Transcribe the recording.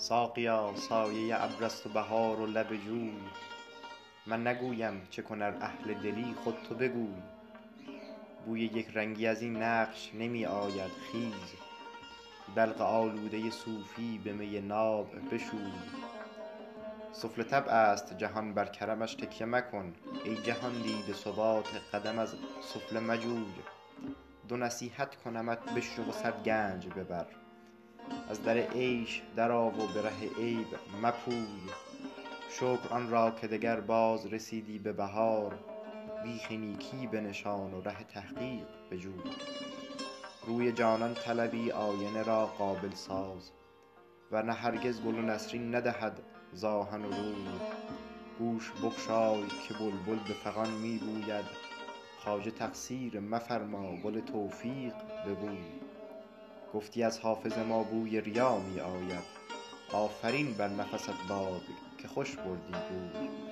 ساقیا سایه ابر است و بهار و لب جوی. من نگویم چه کن ار اهل دلی خود تو بگوی. بوی یک رنگی از این نقش نمی آید خیز. دلق آلوده صوفی به می ناب بشوی. سفله طبع است جهان بر کرمش تکیه مکن. ای جهاندیده ثبات قدم از سفله مجوی. دو نصیحت کنمت بشنو و صد گنج ببر. از در عیش درآ و به ره عیب مپوی. شکر آن را که دگر باز رسیدی به بهار. بیخ نیکی بنشان و ره تحقیق بجوی روی جانان طلبی آینه را قابل ساز. ور نه هرگز گل و نسرین ندهد ز آهن و روی. گوش بگشای که بلبل به فغان می گوید. خواجه تقصیر مفرما گل توفیق ببوی گفتی از حافظ ما بوی ریا می آید. آفرین بر نفست باد که خوش بردی بوی